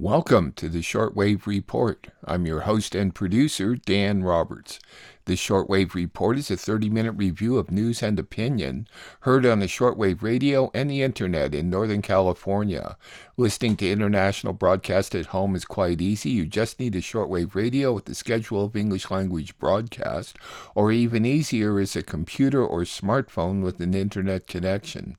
Welcome to the Shortwave Report. I'm your host and producer, Dan Roberts. The Shortwave Report is a 30 minute review of news and opinion heard on the shortwave radio and the internet in Northern California. Listening to international broadcast at home is quite easy. You just need a shortwave radio with the schedule of English language broadcast, or even easier is a computer or smartphone with an internet connection.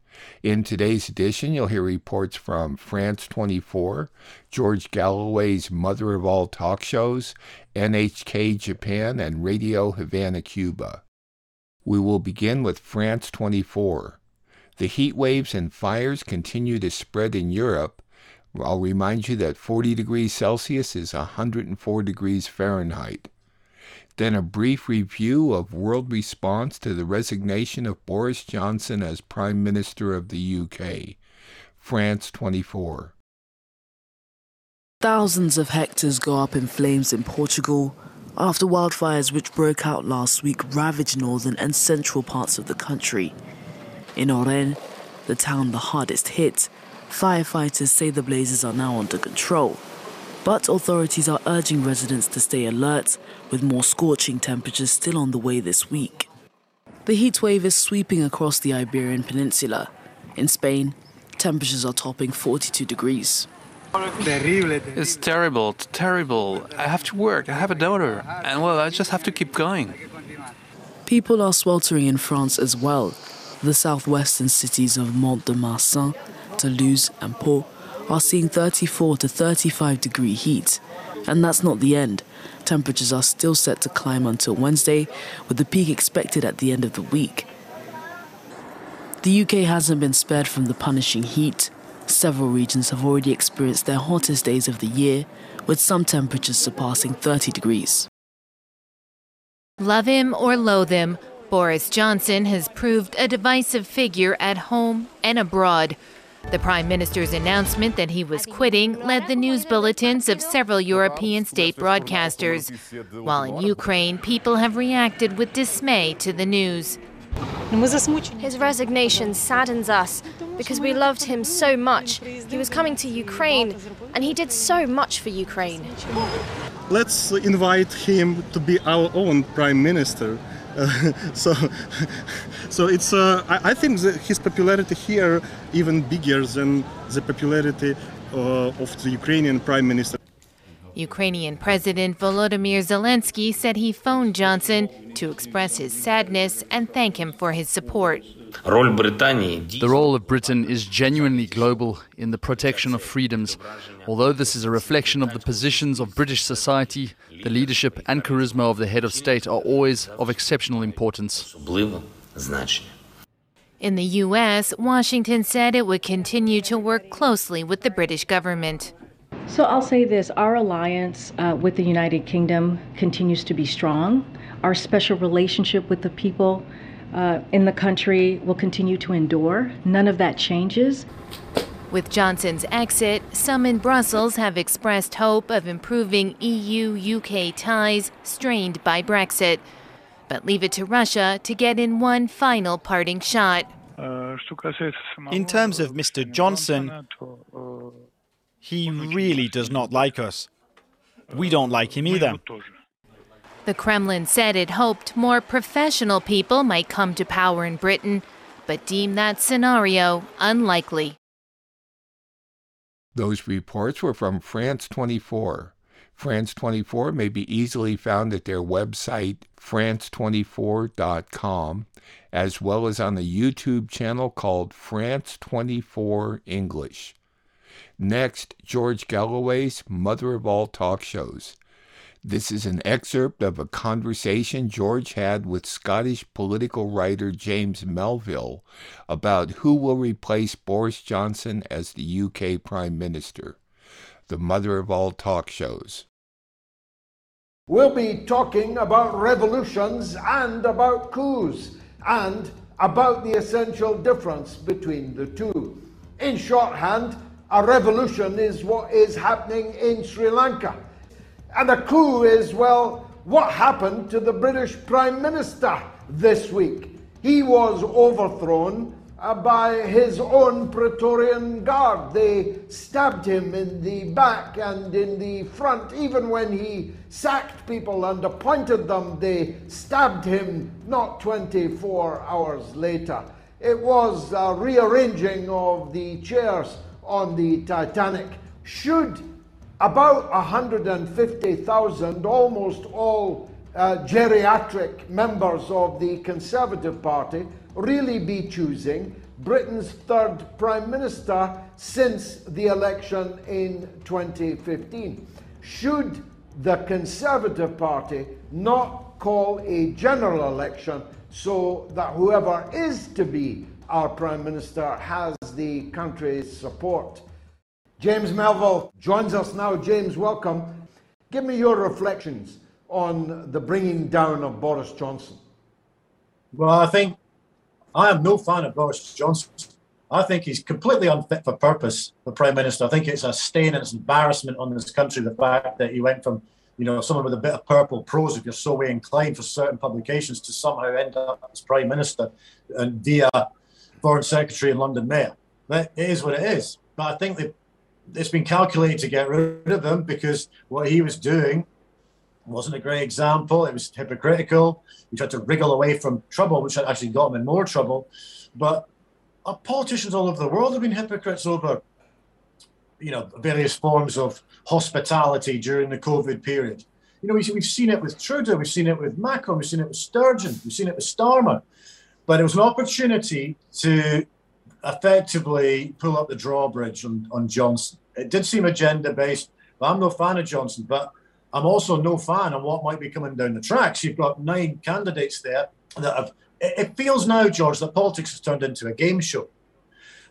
In today's edition, you'll hear reports from France 24, George Galloway's Mother of All Talk Shows, NHK Japan, and Radio Havana, Cuba. We will begin with France 24. The heat waves and fires continue to spread in Europe. I'll remind you that 40 degrees Celsius is 104 degrees Fahrenheit. Then a brief review of world response to the resignation of Boris Johnson as Prime Minister of the UK. France 24. Thousands of hectares go up in flames in Portugal after wildfires which broke out last week ravaged northern and central parts of the country. In Ourém, the town the hardest hit, firefighters say the blazes are now under control. But authorities are urging residents to stay alert, with more scorching temperatures still on the way this week. The heat wave is sweeping across the Iberian Peninsula. In Spain, temperatures are topping 42 degrees. It's terrible, terrible. I have to work, I have a daughter, and well, I just have to keep going. People are sweltering in France as well. The southwestern cities of Mont-de-Marsan, Toulouse, and Pau are seeing 34 to 35 degree heat. And that's not the end. Temperatures are still set to climb until Wednesday, with the peak expected at the end of the week. The UK hasn't been spared from the punishing heat. Several regions have already experienced their hottest days of the year, with some temperatures surpassing 30 degrees. Love him or loathe him, Boris Johnson has proved a divisive figure at home and abroad. The Prime Minister's announcement that he was quitting led the news bulletins of several European state broadcasters. While in Ukraine, people have reacted with dismay to the news. His resignation saddens us because we loved him so much. He was coming to Ukraine and he did so much for Ukraine. Let's invite him to be our own prime minister. So, so it's. Uh, I, I, think his popularity here even bigger than the popularity uh, of the Ukrainian prime minister. Ukrainian President Volodymyr Zelensky said he phoned Johnson to express his sadness and thank him for his support. The role of Britain is genuinely global in the protection of freedoms. Although this is a reflection of the positions of British society, the leadership and charisma of the head of state are always of exceptional importance. In the U.S., Washington said it would continue to work closely with the British government. So I'll say this our alliance uh, with the United Kingdom continues to be strong. Our special relationship with the people uh, in the country will continue to endure. None of that changes. With Johnson's exit, some in Brussels have expressed hope of improving EU UK ties strained by Brexit, but leave it to Russia to get in one final parting shot. In terms of Mr. Johnson, he really does not like us. We don't like him either. The Kremlin said it hoped more professional people might come to power in Britain, but deemed that scenario unlikely. Those reports were from France 24. France 24 may be easily found at their website, france24.com, as well as on the YouTube channel called France 24 English. Next, George Galloway's Mother of All Talk Shows. This is an excerpt of a conversation George had with Scottish political writer James Melville about who will replace Boris Johnson as the UK Prime Minister. The mother of all talk shows. We'll be talking about revolutions and about coups and about the essential difference between the two. In shorthand, a revolution is what is happening in Sri Lanka. And the clue is, well, what happened to the British Prime Minister this week? He was overthrown uh, by his own Praetorian Guard. They stabbed him in the back and in the front. Even when he sacked people and appointed them, they stabbed him not 24 hours later. It was a rearranging of the chairs on the Titanic. Should about 150,000, almost all uh, geriatric members of the Conservative Party, really be choosing Britain's third Prime Minister since the election in 2015. Should the Conservative Party not call a general election so that whoever is to be our Prime Minister has the country's support? James Melville joins us now. James, welcome. Give me your reflections on the bringing down of Boris Johnson. Well, I think I am no fan of Boris Johnson. I think he's completely unfit for purpose, the Prime Minister. I think it's a stain and it's embarrassment on this country, the fact that he went from, you know, someone with a bit of purple prose, if you're so way inclined for certain publications, to somehow end up as Prime Minister and via Foreign Secretary and London Mayor. That is what it is. But I think that it's been calculated to get rid of him because what he was doing wasn't a great example. It was hypocritical. He tried to wriggle away from trouble, which actually got him in more trouble. But politicians all over the world have been hypocrites over, you know, various forms of hospitality during the COVID period. You know, we've seen it with Trudeau, we've seen it with Macron, we've seen it with Sturgeon, we've seen it with Starmer. But it was an opportunity to effectively pull up the drawbridge on, on Johnson. It did seem agenda based, but I'm no fan of Johnson. But I'm also no fan of what might be coming down the tracks. You've got nine candidates there that have. It feels now, George, that politics has turned into a game show.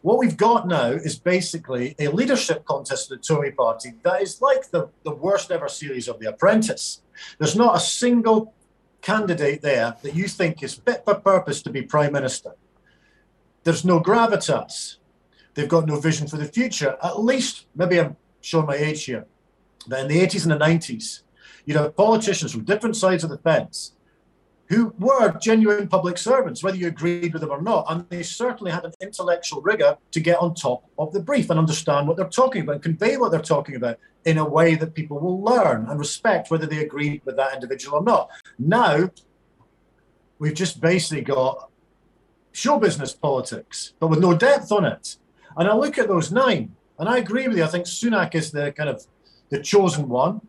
What we've got now is basically a leadership contest of the Tory party that is like the, the worst ever series of The Apprentice. There's not a single candidate there that you think is fit for purpose to be prime minister. There's no gravitas. They've got no vision for the future. At least, maybe I'm showing my age here but in the 80s and the 90s, you'd have politicians from different sides of the fence who were genuine public servants, whether you agreed with them or not. And they certainly had an intellectual rigor to get on top of the brief and understand what they're talking about and convey what they're talking about in a way that people will learn and respect whether they agreed with that individual or not. Now, we've just basically got show business politics, but with no depth on it. And I look at those nine, and I agree with you. I think Sunak is the kind of the chosen one.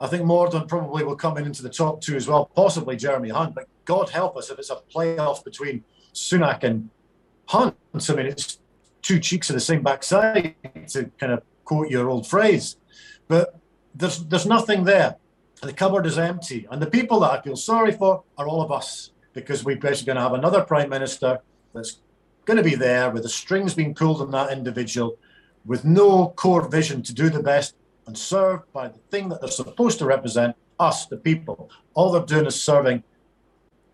I think Mordaunt probably will come in into the top two as well, possibly Jeremy Hunt. But God help us if it's a playoff between Sunak and Hunt. I mean, it's two cheeks of the same backside, to kind of quote your old phrase. But there's there's nothing there. The cupboard is empty, and the people that I feel sorry for are all of us because we're basically going to have another prime minister that's going to be there with the strings being pulled on that individual, with no core vision to do the best and served by the thing that they're supposed to represent us, the people. All they're doing is serving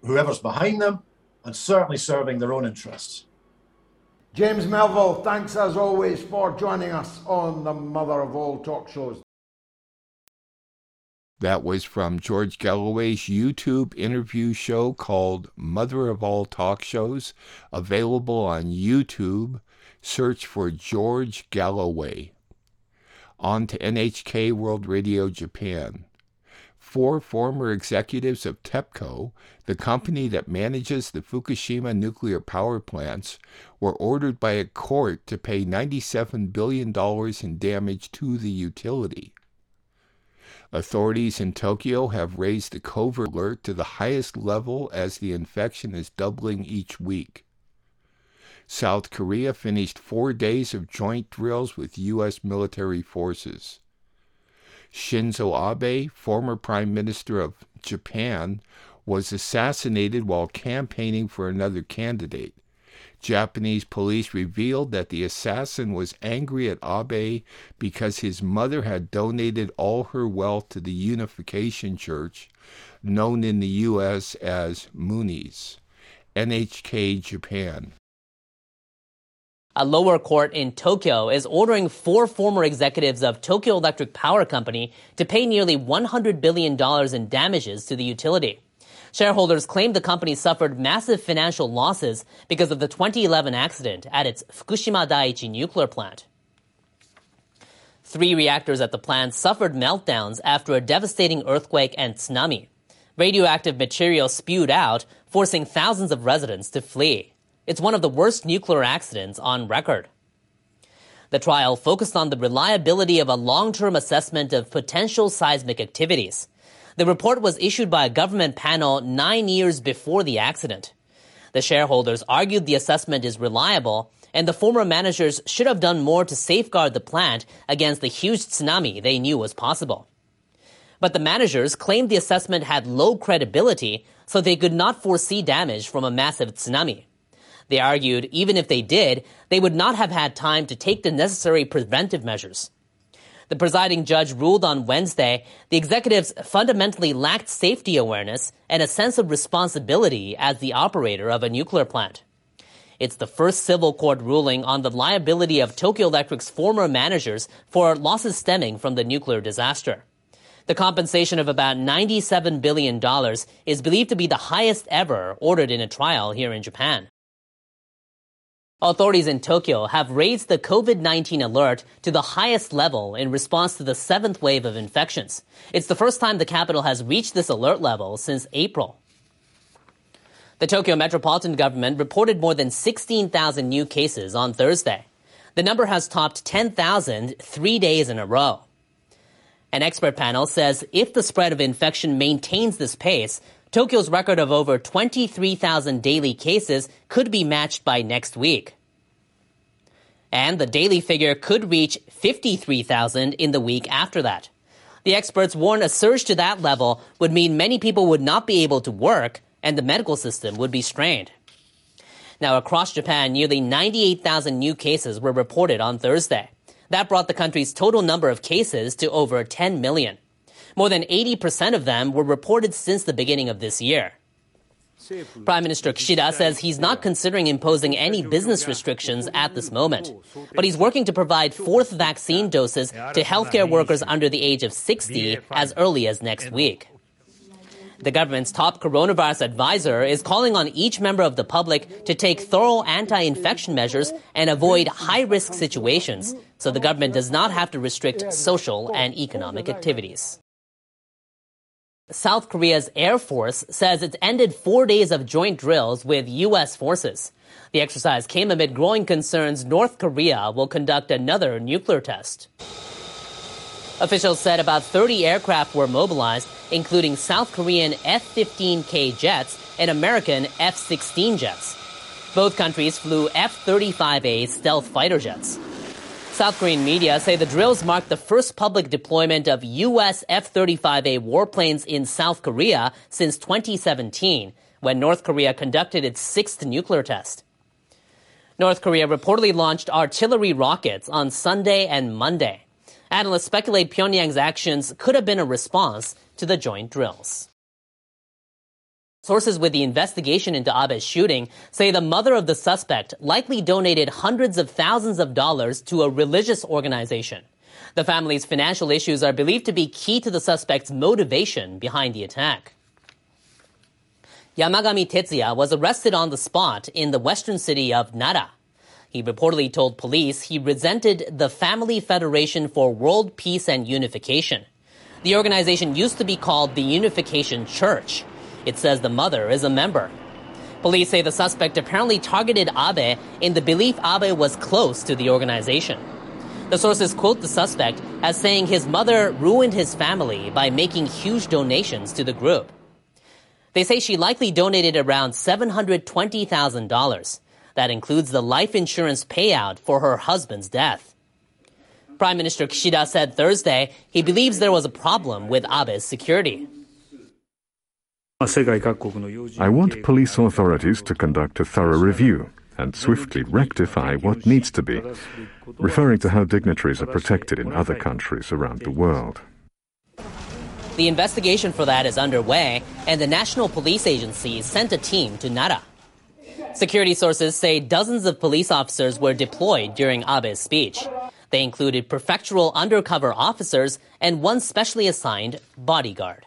whoever's behind them and certainly serving their own interests. James Melville, thanks as always for joining us on the mother of all talk shows. That was from George Galloway's YouTube interview show called Mother of All Talk Shows, available on YouTube. Search for George Galloway on to NHK World Radio Japan. Four former executives of TEPCO, the company that manages the Fukushima nuclear power plants, were ordered by a court to pay $97 billion in damage to the utility. Authorities in Tokyo have raised the COVID alert to the highest level as the infection is doubling each week. South Korea finished four days of joint drills with U.S. military forces. Shinzo Abe, former Prime Minister of Japan, was assassinated while campaigning for another candidate. Japanese police revealed that the assassin was angry at Abe because his mother had donated all her wealth to the Unification Church, known in the U.S. as Moonies NHK Japan. A lower court in Tokyo is ordering four former executives of Tokyo Electric Power Company to pay nearly $100 billion in damages to the utility. Shareholders claim the company suffered massive financial losses because of the 2011 accident at its Fukushima Daiichi nuclear plant. Three reactors at the plant suffered meltdowns after a devastating earthquake and tsunami. Radioactive material spewed out, forcing thousands of residents to flee. It's one of the worst nuclear accidents on record. The trial focused on the reliability of a long-term assessment of potential seismic activities. The report was issued by a government panel nine years before the accident. The shareholders argued the assessment is reliable and the former managers should have done more to safeguard the plant against the huge tsunami they knew was possible. But the managers claimed the assessment had low credibility, so they could not foresee damage from a massive tsunami. They argued even if they did, they would not have had time to take the necessary preventive measures. The presiding judge ruled on Wednesday the executives fundamentally lacked safety awareness and a sense of responsibility as the operator of a nuclear plant. It's the first civil court ruling on the liability of Tokyo Electric's former managers for losses stemming from the nuclear disaster. The compensation of about $97 billion is believed to be the highest ever ordered in a trial here in Japan. Authorities in Tokyo have raised the COVID-19 alert to the highest level in response to the seventh wave of infections. It's the first time the capital has reached this alert level since April. The Tokyo metropolitan government reported more than 16,000 new cases on Thursday. The number has topped 10,000 three days in a row. An expert panel says if the spread of infection maintains this pace, Tokyo's record of over 23,000 daily cases could be matched by next week. And the daily figure could reach 53,000 in the week after that. The experts warn a surge to that level would mean many people would not be able to work and the medical system would be strained. Now, across Japan, nearly 98,000 new cases were reported on Thursday. That brought the country's total number of cases to over 10 million. More than 80% of them were reported since the beginning of this year. Prime Minister Kishida says he's not considering imposing any business restrictions at this moment, but he's working to provide fourth vaccine doses to healthcare workers under the age of 60 as early as next week. The government's top coronavirus advisor is calling on each member of the public to take thorough anti-infection measures and avoid high-risk situations so the government does not have to restrict social and economic activities. South Korea's Air Force says it's ended four days of joint drills with U.S. forces. The exercise came amid growing concerns North Korea will conduct another nuclear test. Officials said about 30 aircraft were mobilized, including South Korean F 15K jets and American F 16 jets. Both countries flew F 35A stealth fighter jets. South Korean media say the drills mark the first public deployment of U.S. F-35A warplanes in South Korea since 2017, when North Korea conducted its sixth nuclear test. North Korea reportedly launched artillery rockets on Sunday and Monday. Analysts speculate Pyongyang's actions could have been a response to the joint drills. Sources with the investigation into Abe's shooting say the mother of the suspect likely donated hundreds of thousands of dollars to a religious organization. The family's financial issues are believed to be key to the suspect's motivation behind the attack. Yamagami Tetsuya was arrested on the spot in the western city of Nara. He reportedly told police he resented the Family Federation for World Peace and Unification. The organization used to be called the Unification Church. It says the mother is a member. Police say the suspect apparently targeted Abe in the belief Abe was close to the organization. The sources quote the suspect as saying his mother ruined his family by making huge donations to the group. They say she likely donated around $720,000. That includes the life insurance payout for her husband's death. Prime Minister Kishida said Thursday he believes there was a problem with Abe's security. I want police authorities to conduct a thorough review and swiftly rectify what needs to be, referring to how dignitaries are protected in other countries around the world. The investigation for that is underway, and the National Police Agency sent a team to Nara. Security sources say dozens of police officers were deployed during Abe's speech. They included prefectural undercover officers and one specially assigned bodyguard.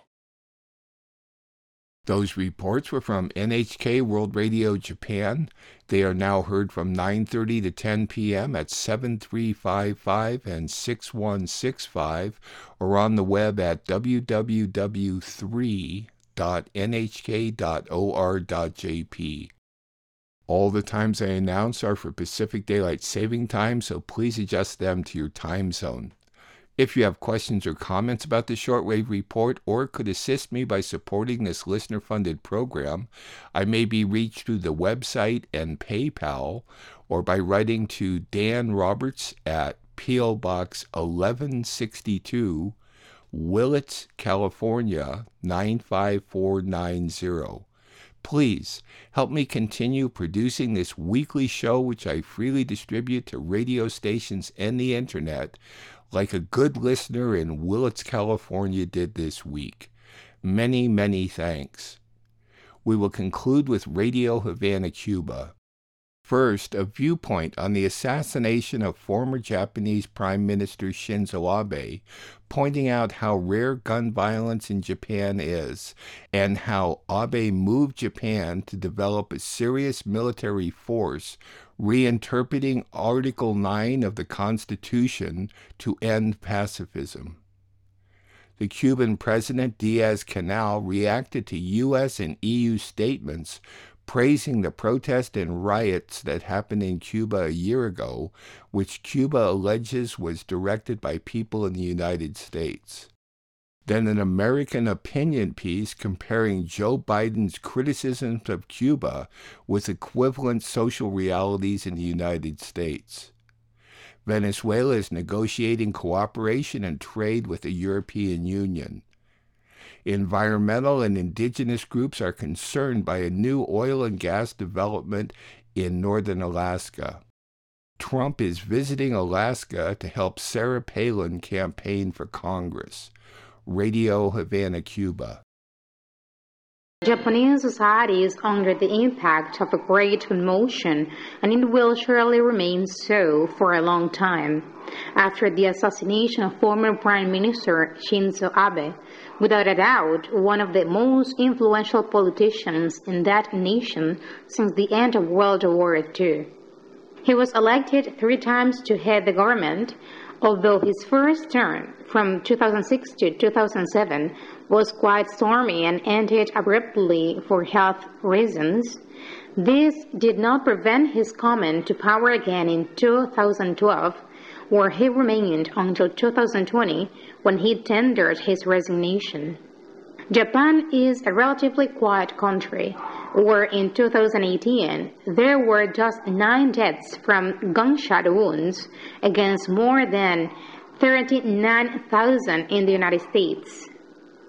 Those reports were from NHK World Radio Japan. They are now heard from 9:30 to 10 p.m. at 7355 and 6165 or on the web at www.3.nhk.or.jp. All the times I announce are for Pacific Daylight Saving Time, so please adjust them to your time zone. If you have questions or comments about the Shortwave Report or could assist me by supporting this listener funded program, I may be reached through the website and PayPal or by writing to Dan Roberts at P.O. Box 1162, Willits, California 95490. Please help me continue producing this weekly show, which I freely distribute to radio stations and the internet, like a good listener in Willits, California did this week. Many, many thanks. We will conclude with Radio Havana, Cuba. First, a viewpoint on the assassination of former Japanese Prime Minister Shinzo Abe, pointing out how rare gun violence in Japan is, and how Abe moved Japan to develop a serious military force, reinterpreting Article 9 of the Constitution to end pacifism. The Cuban President Diaz-Canel reacted to U.S. and EU statements praising the protest and riots that happened in Cuba a year ago, which Cuba alleges was directed by people in the United States. Then an American opinion piece comparing Joe Biden's criticisms of Cuba with equivalent social realities in the United States. Venezuela is negotiating cooperation and trade with the European Union. Environmental and indigenous groups are concerned by a new oil and gas development in northern Alaska. Trump is visiting Alaska to help Sarah Palin campaign for Congress. Radio Havana, Cuba. Japanese society is under the impact of a great commotion, and it will surely remain so for a long time. After the assassination of former Prime Minister Shinzo Abe, without a doubt one of the most influential politicians in that nation since the end of World War II. He was elected three times to head the government, although his first term, from 2006 to 2007, was quite stormy and ended abruptly for health reasons. This did not prevent his coming to power again in 2012, where he remained until 2020 when he tendered his resignation. Japan is a relatively quiet country, where in 2018 there were just nine deaths from gunshot wounds against more than 39,000 in the United States.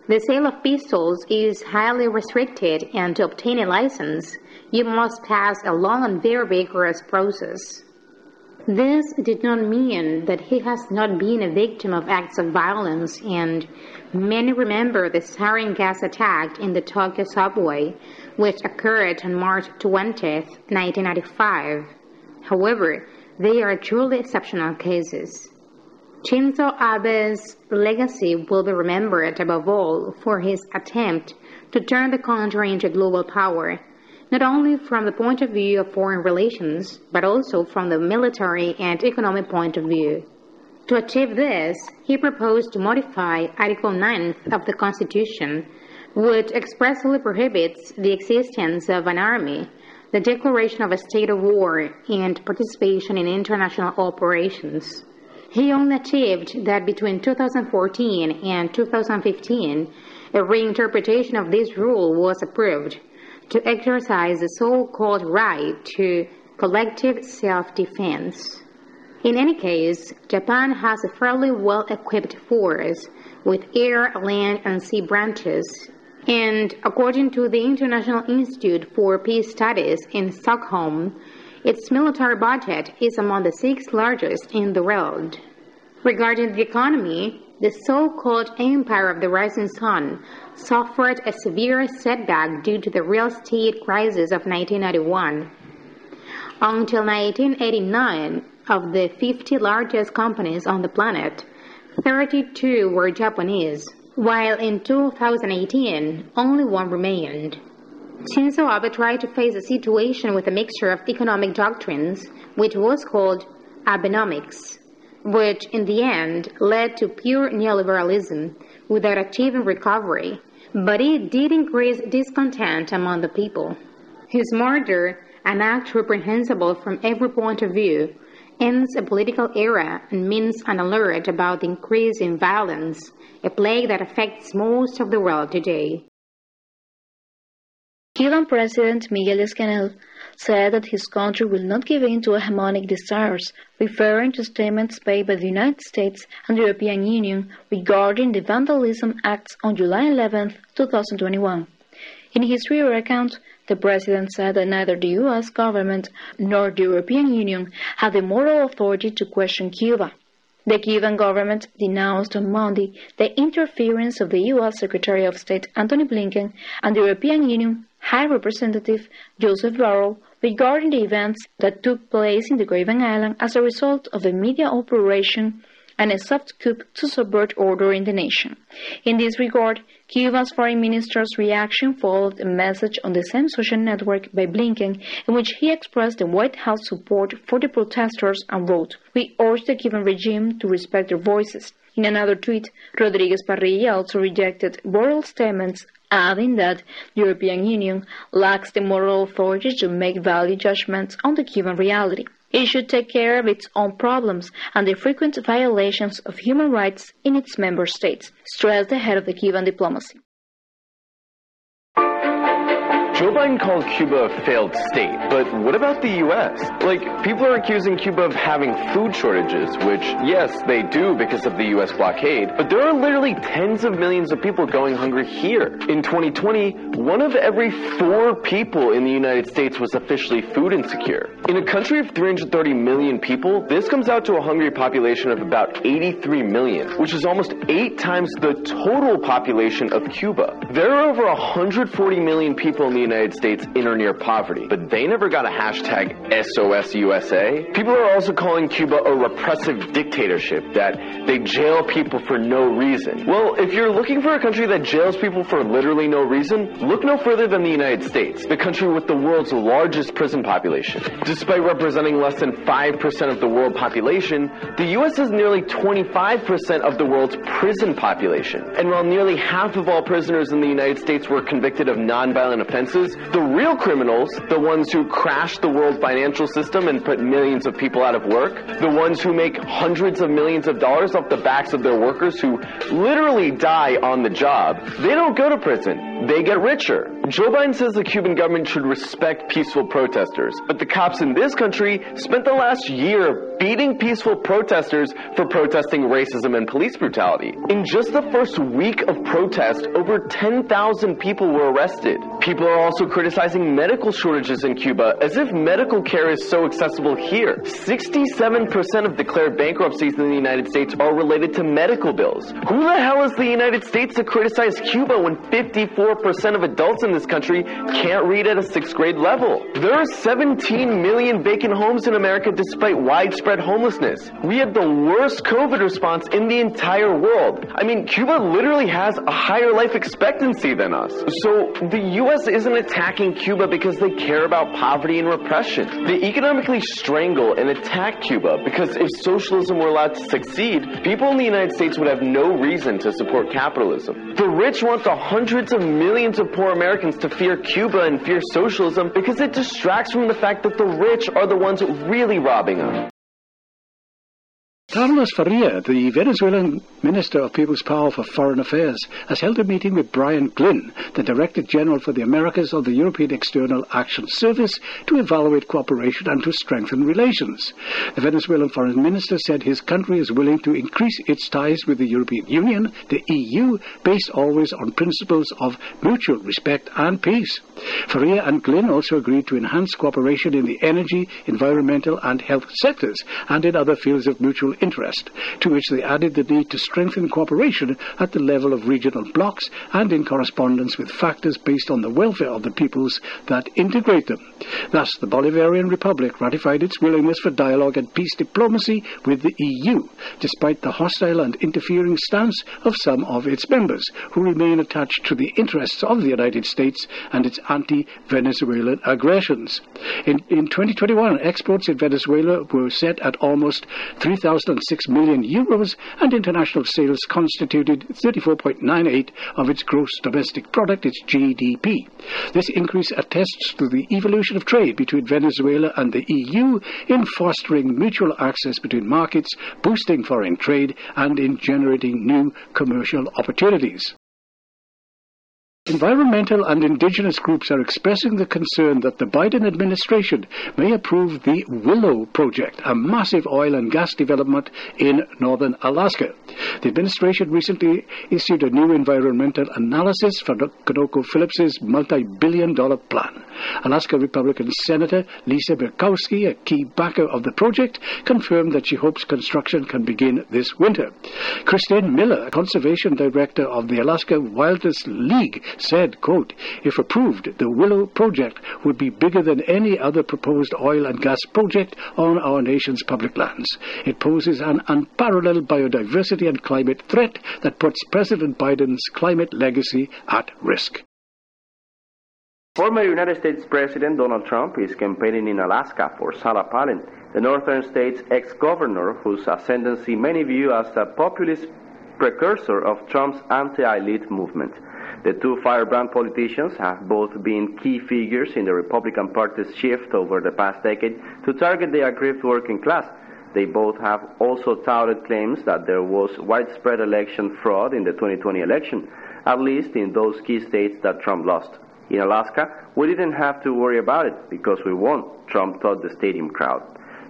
The sale of pistols is highly restricted, and to obtain a license, you must pass a long and very rigorous process. This did not mean that he has not been a victim of acts of violence, and many remember the sarin gas attack in the Tokyo subway, which occurred on March 20, 1995. However, they are truly exceptional cases. Shinzo Abe's legacy will be remembered above all for his attempt to turn the country into a global power, not only from the point of view of foreign relations, but also from the military and economic point of view. To achieve this, he proposed to modify Article 9 of the Constitution, which expressly prohibits the existence of an army, the declaration of a state of war, and participation in international operations. He only achieved that between 2014 and 2015, a reinterpretation of this rule was approved to exercise the so called right to collective self defense. In any case, Japan has a fairly well equipped force with air, land, and sea branches. And according to the International Institute for Peace Studies in Stockholm, its military budget is among the six largest in the world. Regarding the economy, the so-called Empire of the Rising Sun suffered a severe setback due to the real estate crisis of 1991. Until 1989, of the 50 largest companies on the planet, 32 were Japanese, while in 2018, only one remained. Shinzo Abe tried to face the situation with a mixture of economic doctrines, which was called Abenomics, which in the end led to pure neoliberalism without achieving recovery, but it did increase discontent among the people. His murder, an act reprehensible from every point of view, ends a political era and means an alert about the increase in violence, a plague that affects most of the world today. Cuban President Miguel Diaz-Canel said that his country will not give in to hegemonic desires, referring to statements made by the United States and the European Union regarding the vandalism acts on July 11, 2021. In his Twitter account, the president said that neither the U.S. government nor the European Union have the moral authority to question Cuba. The Cuban government denounced on Monday the interference of the U.S. Secretary of State Antony Blinken and the European Union High Representative Joseph Borrell regarding the events that took place in the Graven Island as a result of a media operation and a soft coup to subvert order in the nation. In this regard, Cuba's foreign minister's reaction followed a message on the same social network by Blinken in which he expressed the White House support for the protesters and wrote, We urge the Cuban regime to respect their voices. In another tweet, Rodriguez Parrilla also rejected Borrell's statements, adding that the European Union lacks the moral authority to make value judgments on the Cuban reality. It should take care of its own problems and the frequent violations of human rights in its member states, stressed the head of the Cuban diplomacy. Joe Biden called Cuba a failed state, but what about the U.S.? Like, people are accusing Cuba of having food shortages, which, yes, they do because of the U.S. blockade, but there are literally tens of millions of people going hungry here. In 2020, one of every four people in the United States was officially food insecure. In a country of 330 million people, this comes out to a hungry population of about 83 million, which is almost eight times the total population of Cuba. There are over 140 million people in the United States in or near poverty, but they never got a hashtag SOS USA. People are also calling Cuba a repressive dictatorship, that they jail people for no reason. Well, if you're looking for a country that jails people for literally no reason, look no further than the United States, the country with the world's largest prison population. Despite representing less than 5% of the world population, the U.S. has nearly 25% of the world's prison population. And while nearly half of all prisoners in the United States were convicted of nonviolent offenses, the real criminals, the ones who crashed the world financial system and put millions of people out of work, the ones who make hundreds of millions of dollars off the backs of their workers who literally die on the job, they don't go to prison. They get richer. Joe Biden says the Cuban government should respect peaceful protesters, but the cops in this country spent the last year beating peaceful protesters for protesting racism and police brutality. In just the first week of protest, over 10,000 people were arrested. People are also criticizing medical shortages in Cuba as if medical care is so accessible here. 67% of declared bankruptcies in the United States are related to medical bills. Who the hell is the United States to criticize Cuba when 54% of adults in this country can't read at a sixth grade level? There are 17 million vacant homes in America despite widespread homelessness. We have the worst COVID response in the entire world. I mean, Cuba literally has a higher life expectancy than us. So the U.S. isn't attacking Cuba because they care about poverty and repression. They economically strangle and attack Cuba because if socialism were allowed to succeed, people in the United States would have no reason to support capitalism. The rich want the hundreds of millions of poor Americans to fear Cuba and fear socialism because it distracts from the fact that the rich are the ones really robbing them. Carlos Faria, the Venezuelan Minister of People's Power for Foreign Affairs, has held a meeting with Brian Glynn, the Director General for the Americas of the European External Action Service, to evaluate cooperation and to strengthen relations. The Venezuelan Foreign Minister said his country is willing to increase its ties with the European Union, the EU, based always on principles of mutual respect and peace. Faria and Glynn also agreed to enhance cooperation in the energy, environmental, and health sectors, and in other fields of mutual interest, to which they added the need to strengthen cooperation at the level of regional blocs and in correspondence with factors based on the welfare of the peoples that integrate them. Thus, the Bolivarian Republic ratified its willingness for dialogue and peace diplomacy with the EU, despite the hostile and interfering stance of some of its members, who remain attached to the interests of the United States and its anti-Venezuelan aggressions. In, in 2021, exports in Venezuela were set at almost 3,006 million euros, and international sales constituted 34.98 of its gross domestic product, its GDP. This increase attests to the evolution of trade between Venezuela and the EU in fostering mutual access between markets, boosting foreign trade, and in generating new commercial opportunities. Environmental and indigenous groups are expressing the concern that the Biden administration may approve the Willow Project, a massive oil and gas development in northern Alaska. The administration recently issued a new environmental analysis for ConocoPhillips' multi-billion dollar plan. Alaska Republican Senator Lisa Murkowski, a key backer of the project, confirmed that she hopes construction can begin this winter. Christine Miller, conservation director of the Alaska Wilderness League, said, quote, if approved, the Willow project would be bigger than any other proposed oil and gas project on our nation's public lands. It poses an unparalleled biodiversity and climate threat that puts President Biden's climate legacy at risk. Former United States President Donald Trump is campaigning in Alaska for Sarah Palin, the northern state's ex-governor whose ascendancy many view as a populist precursor of Trump's anti-elite movement. The two firebrand politicians have both been key figures in the Republican Party's shift over the past decade to target the aggrieved working class. They both have also touted claims that there was widespread election fraud in the 2020 election, at least in those key states that Trump lost. In Alaska, we didn't have to worry about it because we won, Trump told the stadium crowd.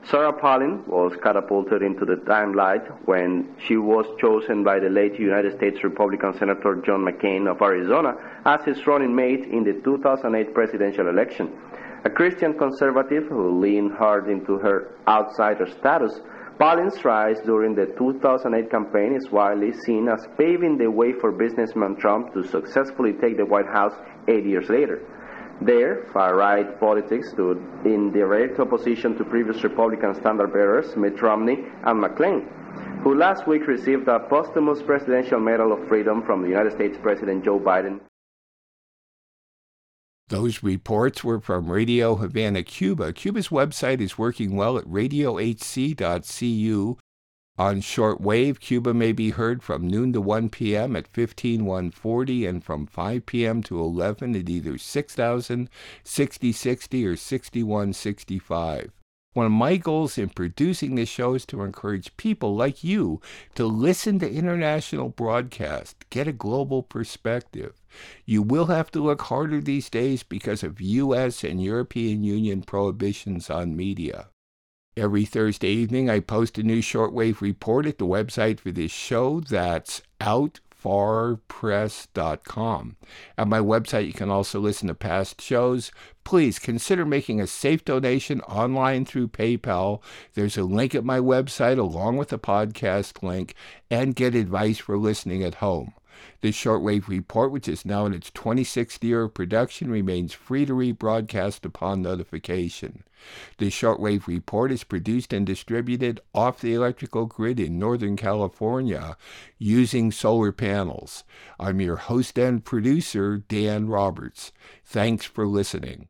Sarah Palin was catapulted into the limelight when she was chosen by the late United States Republican Senator John McCain of Arizona as his running mate in the 2008 presidential election. A Christian conservative who leaned hard into her outsider status, Palin's rise during the 2008 campaign is widely seen as paving the way for businessman Trump to successfully take the White House eight years later. Their, far-right politics stood in direct opposition to previous Republican standard-bearers Mitt Romney and McCain, who last week received a posthumous Presidential Medal of Freedom from the United States President Joe Biden. Those reports were from Radio Havana, Cuba. Cuba's website is working well at radiohc.cu on shortwave, Cuba may be heard from noon to 1 p.m. at 15140 and from 5 p.m. to 11 at either 6000, 6060, or 6165. One of my goals in producing this show is to encourage people like you to listen to international broadcast, get a global perspective. You will have to look harder these days because of U.S. and European Union prohibitions on media. Every Thursday evening, I post a new shortwave report at the website for this show. That's outfarpress.com. At my website, you can also listen to past shows. Please consider making a safe donation online through PayPal. There's a link at my website along with the podcast link and get advice for listening at home. This shortwave report, which is now in its 26th year of production, remains free to rebroadcast upon notification. The shortwave report is produced and distributed off the electrical grid in Northern California using solar panels. I'm your host and producer, Dan Roberts. Thanks for listening.